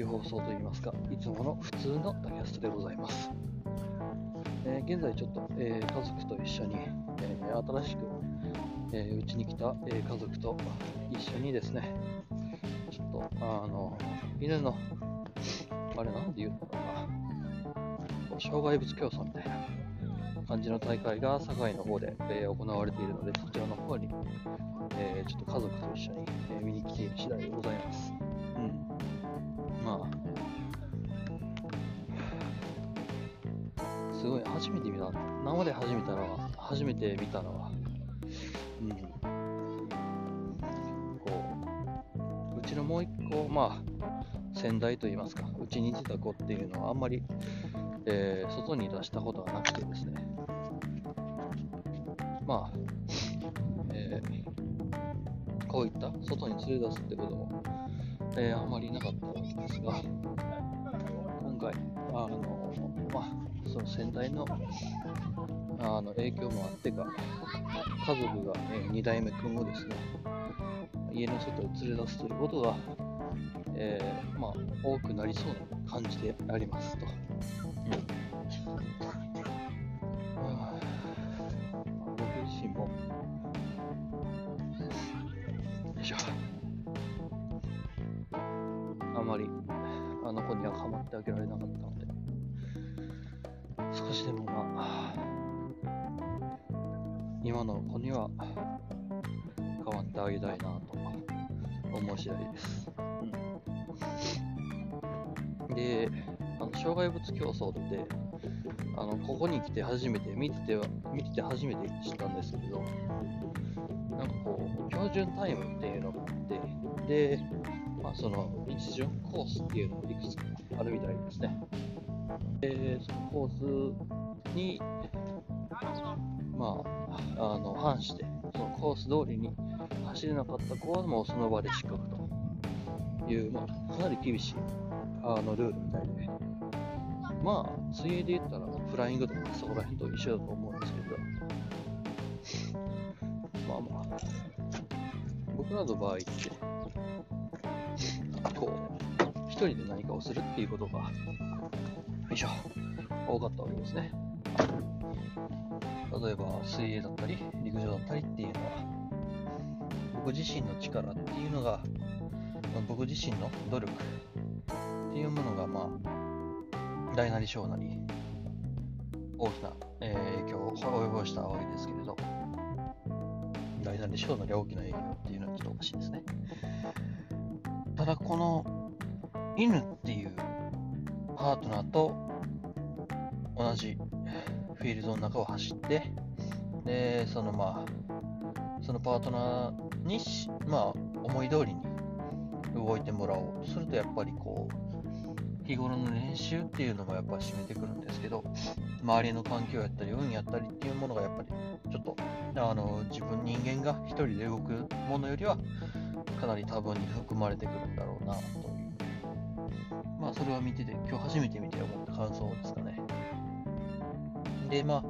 き放送といいますか、いつもの普通のダキャストでございます。えー現在ちょっと、えー家族と一緒に、えー新しくえーに来た、えー家族と一緒にですね、ちょっと、あの、犬の、あれなんて言うのかな、障害物競争みたいな感じの大会が堺の方で、えー行われているので、そちらの方に、えーちょっと家族と一緒に、えー見に来ている次第でございます。まあ、すごい、初めて見た、生で初めたのは、初めて見たのは、うん、こう、うちのもう一個、まあ、先代といいますか、うちにいてた子っていうのはあんまり、えー外に出したことがなくてですね、まあ、えーこういった外に連れ出すってことも、えーあまりなかったわけですが、今回、あの、まあ、その先代のあの影響もあってか、家族が、え2代目君をですね、家の外に連れ出すということが、えーまあ、多くなりそうな感じでありますと。僕自身も、よいしょ。あまりあの子には構ってあげられなかったので、少しでもまあ、今の子には変わってあげたいなと思う次第です。うん、で、あの障害物競争って、あのここに来て初めて、見てては見てて初めて知ったんですけれど、なんかこう、標準タイムっていうのがあって、で、まあ、その一巡コースっていうのがいくつかあるみたいですね。で、そのコースに、まあ、あの反して、そのコース通りに走れなかった子はもうその場で失格という、まあ、かなり厳しいあのルールみたいで、まあ、水泳で言ったらフライングとかそこら辺と一緒だと思うんですけど、まあまあ、僕らの場合って、こう、一人で何かをするっていうことが、よいしょ、多かったわけですね。例えば、水泳だったり、陸上だったりっていうのは、僕自身の力っていうのが、僕自身の努力っていうものが、まあ、大なり小なり、大きな、えー影響を及ぼしたわけですけれど、大なり小なり大きな影響っていうのはちょっとおかしいですね。ただ、この犬っていうパートナーと同じフィールドの中を走って、で、そのまあ、そのパートナーにし、まあ、思い通りに動いてもらおう。とすると、やっぱりこう、日頃の練習っていうのもやっぱ占めてくるんですけど、周りの環境やったり、運やったりっていうものがやっぱりちょっと、あの、自分人間が一人で動くものよりは、かなり多分に含まれてくるんだろうな、という。まあ、それを見てて、今日初めて見て思った感想ですかね。で、まあ、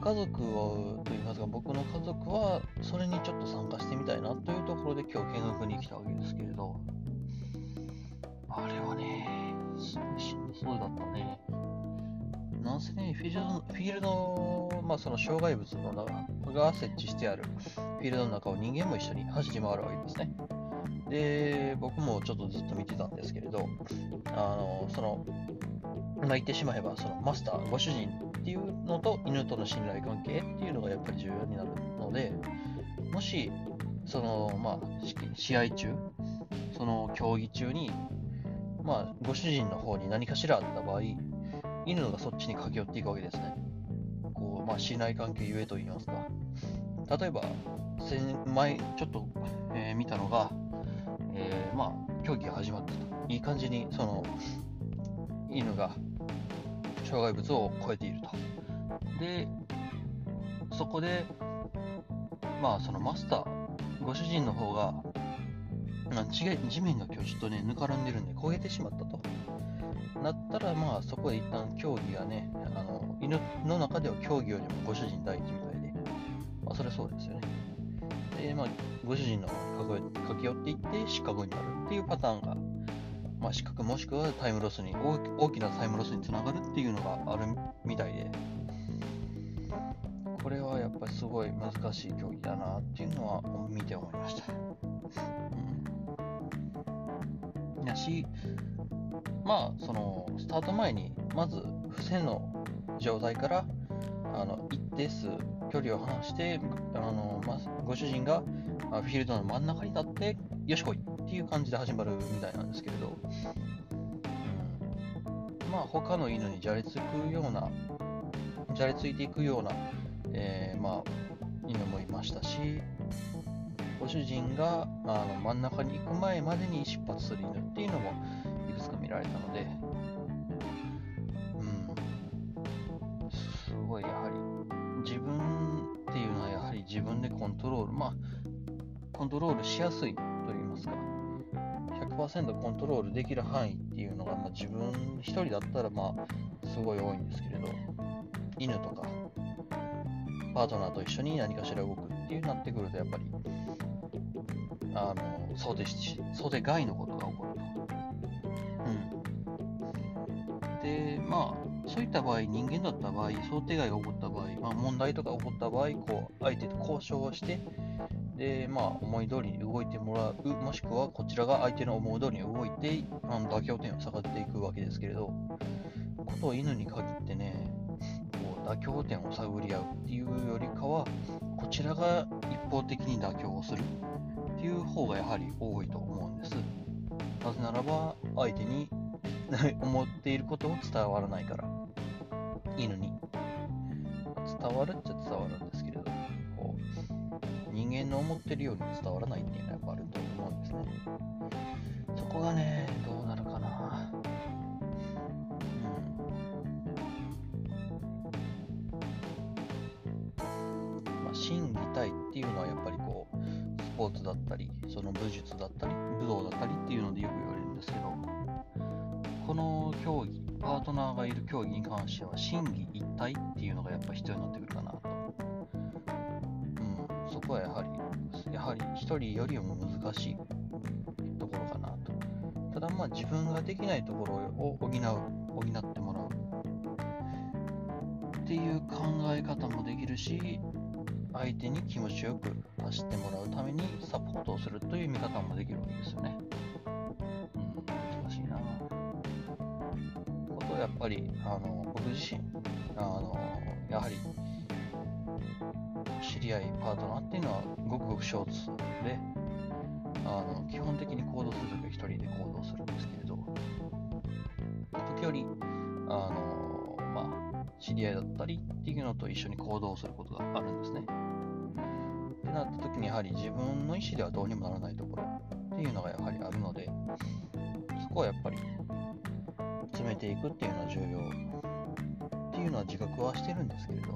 家族を、といいますか、僕の家族は、それにちょっと参加してみたいなというところで今日見学に来たわけですけれど、あれはね、すごいしんどそうだったね。なんせね、フィールド、フィールド、まあその障害物の中が設置してあるフィールドの中を人間も一緒に走り回るわけですね。で、僕もちょっとずっと見てたんですけれど、あの、その、まあ、言ってしまえば、そのマスター、ご主人っていうのと犬との信頼関係っていうのがやっぱり重要になるので、もし、その、まあ、試合中、その競技中に、まあ、ご主人の方に何かしらあった場合、犬がそっちに駆け寄っていくわけですね。こう、まあ、信頼関係ゆえと言いますか。例えば、先前、ちょっと、えー見たのが、えーまあ、競技が始まったと。いい感じに、その、犬が障害物を越えていると。で、そこで、まあ、そのマスター、ご主人の方が、地面が今日ちょっとね、ぬかるんでるんで焦げてしまったと。なったら、まあ、そこで一旦競技がね、あの犬の中では競技よりもご主人第一みたいで、まあ、それはそうですよね。で、まあ、ご主人の方に駆け寄っていって失格になるっていうパターンが、まあ、視覚もしくはタイムロスに大き、大きなタイムロスにつながるっていうのがあるみたいで、これはやっぱりすごい難しい競技だなっていうのは見て思いました。うん。やし、まあ、その、スタート前に、まず、付箋の状態から、あの、一定数距離を離して、あの、ま、ご主人がフィールドの真ん中に立って、よしこいっていう感じで始まるみたいなんですけれど、まあ、他の犬にじゃれつくような、じゃれついていくような、えー、まあ、犬もいましたし、ご主人があの真ん中に行く前までに出発する犬っていうのもいくつか見られたので、うん、すごいやはり自分っていうのはやはり自分でコントロール、まあ、コントロールしやすいと言いますか、100%コントロールできる範囲っていうのが、まあ、自分一人だったら、まあ、すごい多いんですけれど、犬とか、パートナーと一緒に何かしら動くっていうなってくると、やっぱり、あの、想定し、想定外のことが起こる。で、まあ、そういった場合、人間だった場合、想定外が起こった場合、まあ、問題とか起こった場合、こう、相手と交渉をして、で、まあ、思い通りに動いてもらう、もしくはこちらが相手の思う通りに動いて、あの妥協点を探っていくわけですけれど、こと犬に限ってね、こう妥協点を探り合うっていうよりかは、こちらが一方的に妥協をするっていう方がやはり多いと思うんです。なぜならば、相手に 思っていることを伝わらないから、犬に。伝わるっちゃ伝わるんですけれど、人間の思ってるように伝わらないっていうのはやっぱあると思うんですね。そこがね、どうなるかな。うん。まあ、心技体っていうのはやっぱりこう、スポーツだったり、その武術だったり、の競技、パートナーがいる競技に関しては、心技一体っていうのがやっぱ必要になってくるかなとうんそこはやはり、やはり一人よりも難しいところかなと。ただまあ自分ができないところを補う、補ってもらうっていう考え方もできるし、相手に気持ちよく走ってもらうためにサポートをするという見方もできるわけですよね。っぱり、あの、僕自身、あの、やはり知り合い、パートナーっていうのはごくごく少数で、あの基本的に行動するときは1人で行動するんですけれど、時折、あのまあ、知り合いだったりっていうのと一緒に行動することがあるんですね。ってなった時にやはり自分の意思ではどうにもならないところっていうのがやはりあるので、そこはやっぱりめていくっていうのは重要。っていうのは自覚はしてるんですけれど、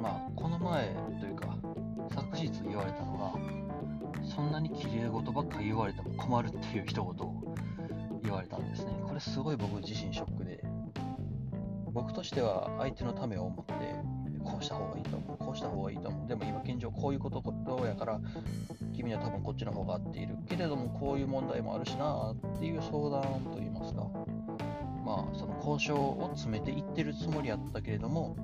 まあ、この前というか、昨日言われたのが、そんなに綺麗事ばっか言われても困るっていう一言を言われたんですね。これすごい僕自身ショックで、僕としては相手のためを思って、こうした方がいいと思う、こうした方がいいと思う。でも今現状こういうことどうやから、君には多分こっちの方が合っている。けれどもこういう問題もあるしなっていう相談といいますか、まあその交渉を詰めていってるつもりやったけれども、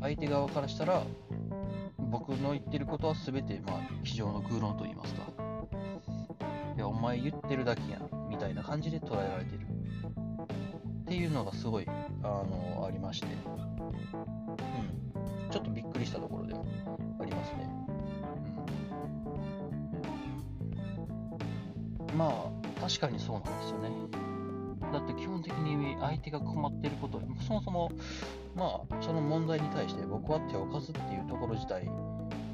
相手側からしたら、僕の言ってることは全て、まあ、机上の空論と言いますか。いや、お前言ってるだけやん、みたいな感じで捉えられてる。っていうのがすごい、あの、ありまして。ちょっとびっくりしたところでもありますね。うん。まあ、確かにそうなんですよね。だって基本的に相手が困っていること、そもそも、まあ、その問題に対して僕は手を貸すっていうところ自体、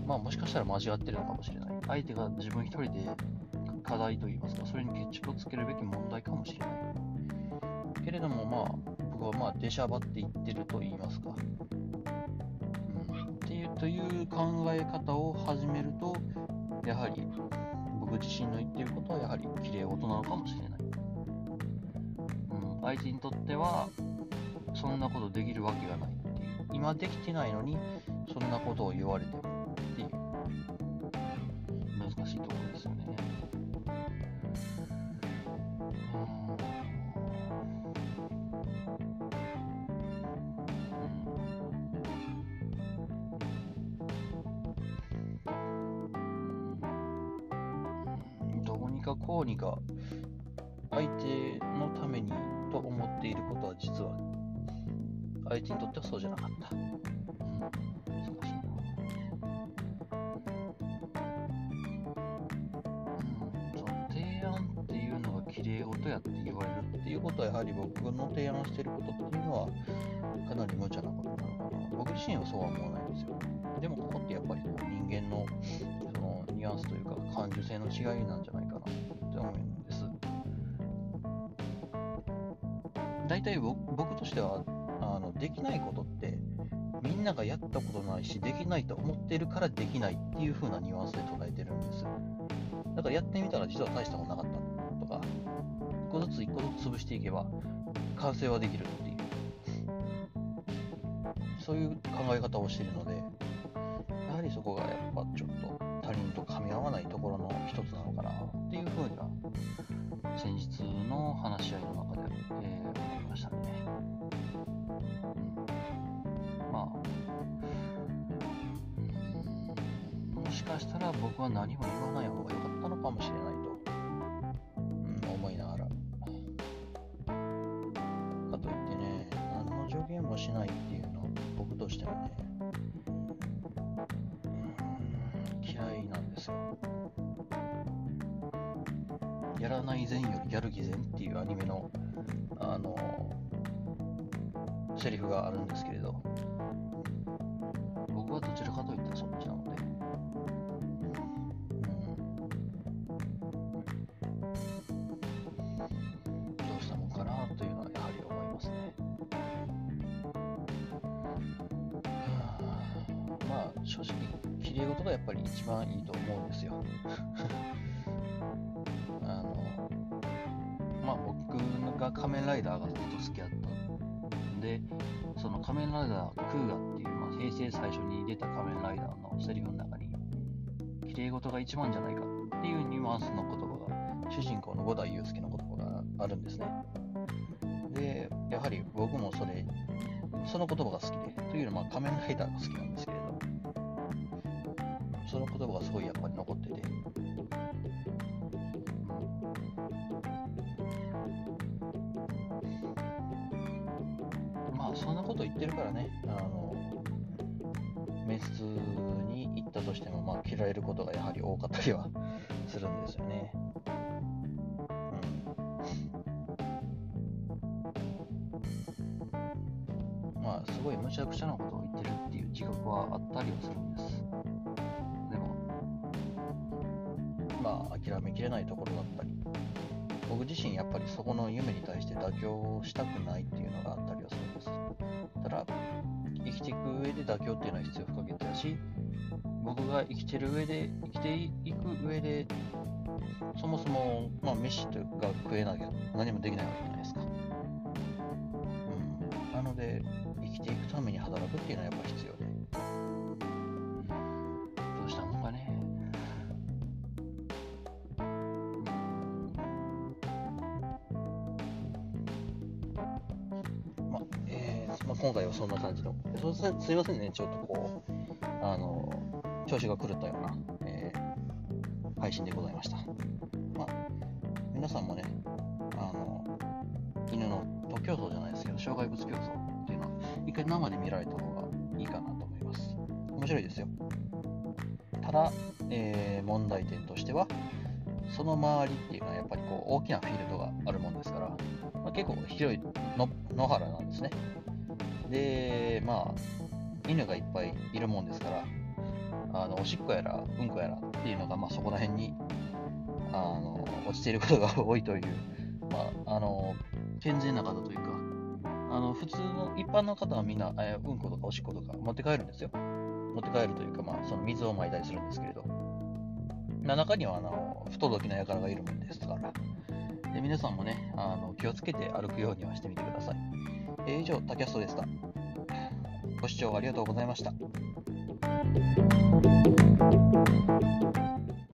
まあ、もしかしたら間違ってるのかもしれない。相手が自分一人で課題といいますか、それに決着をつけるべき問題かもしれない。けれども、まあ、僕はまあ、出しゃばっていってると言いますか。という考え方を始めると、やはり、僕自身の言ってることはやはり綺麗事なのかもしれない。うん相手にとってはそんなことできるわけがないっていう今できてないのにそんなことを言われてもかこうにか相手のためにと思っていることは実は相手にとってはそうじゃなかった。うん、難しいな。うん、その提案っていうのが綺麗事やって言われるっていうことはやはり僕の提案してることっていうのはかなり無茶なことなのかな。僕自身はそうは思わないんですよ。でもここってやっぱりこう人間のそのニュアンスというか感受性の違いなんじゃないかなって思うんです。大体僕としてはあのできないことってみんながやったことないしできないと思ってるからできないっていう風なニュアンスで捉えてるんです。だからやってみたら実は大したことなかったとか、1個ずつ1個ずつ潰していけば完成はできるっていう、そういう考え方をしているので、しかしたら僕は何も言わない方が良かったのかもしれないと、うん、思いながら。かといってね、何の助言もしないっていうのは僕としてはね、うん、嫌いなんですよ。やらない善よりやる偽善っていうアニメの、あのセリフがあるんですけれど、僕はどちらかといったらそっちなので、正直、きれい事がやっぱり一番いいと思うんですよ あのまあ僕。が仮面ライダーがずっと好きだったんで、その仮面ライダークーガっていう、まあ、平成最初に出た仮面ライダーのセリフの中に、綺麗事が一番じゃないかっていうニュアンスの言葉が、主人公の五代祐介の言葉があるんですね。で、やはり僕もそれ、その言葉が好きで、というのは仮面ライダーが好きなんですけれど、その言葉がすごいやっぱり残ってて、まあそんなこと言ってるからね、あの、メンツに行ったとしても、まあ、切られることがやはり多かったりはするんですよね。うん。まあ、すごい無茶苦茶なことを言ってるっていう自覚はあったりはするんです。まあ、諦めきれないところだったり、僕自身やっぱりそこの夢に対して妥協したくないっていうのがあったりはするんです。ただ、生きていく上で妥協っていうのは必要不可欠だし、僕が生きてる上で、生きていく上で、そもそも、まあ、飯というか食えなきゃ何もできないわけじゃないですか。うん。なので、生きていくために働くっていうのはやっぱ必要で。今回はそんな感じの。すいませんね、ちょっとこう、あの、調子が狂ったような、えー、配信でございました。まあ、皆さんもね、あの、犬の徒競走じゃないですけど、障害物競争っていうのは、一回生で見られた方がいいかなと思います。面白いですよ。ただ、えー、問題点としては、その周りっていうのはやっぱりこう大きなフィールドがあるもんですから、まあ、結構広い野原なんですね。で、まあ、犬がいっぱいいるもんですから、あのおしっこやらうんこやらっていうのが、まあ、そこら辺にあの落ちていることが 多いという、まあ、あの健全な方というか、あの普通の一般の方はみんな、えうんことかおしっことか持って帰るんですよ。持って帰るというか、まあ、その水をまいたりするんですけれど、中にはあの不届きな輩がいるもんですから、で皆さんもねあの気をつけて歩くようにはしてみてください。え、以上、タキャストでした。ご視聴ありがとうございました。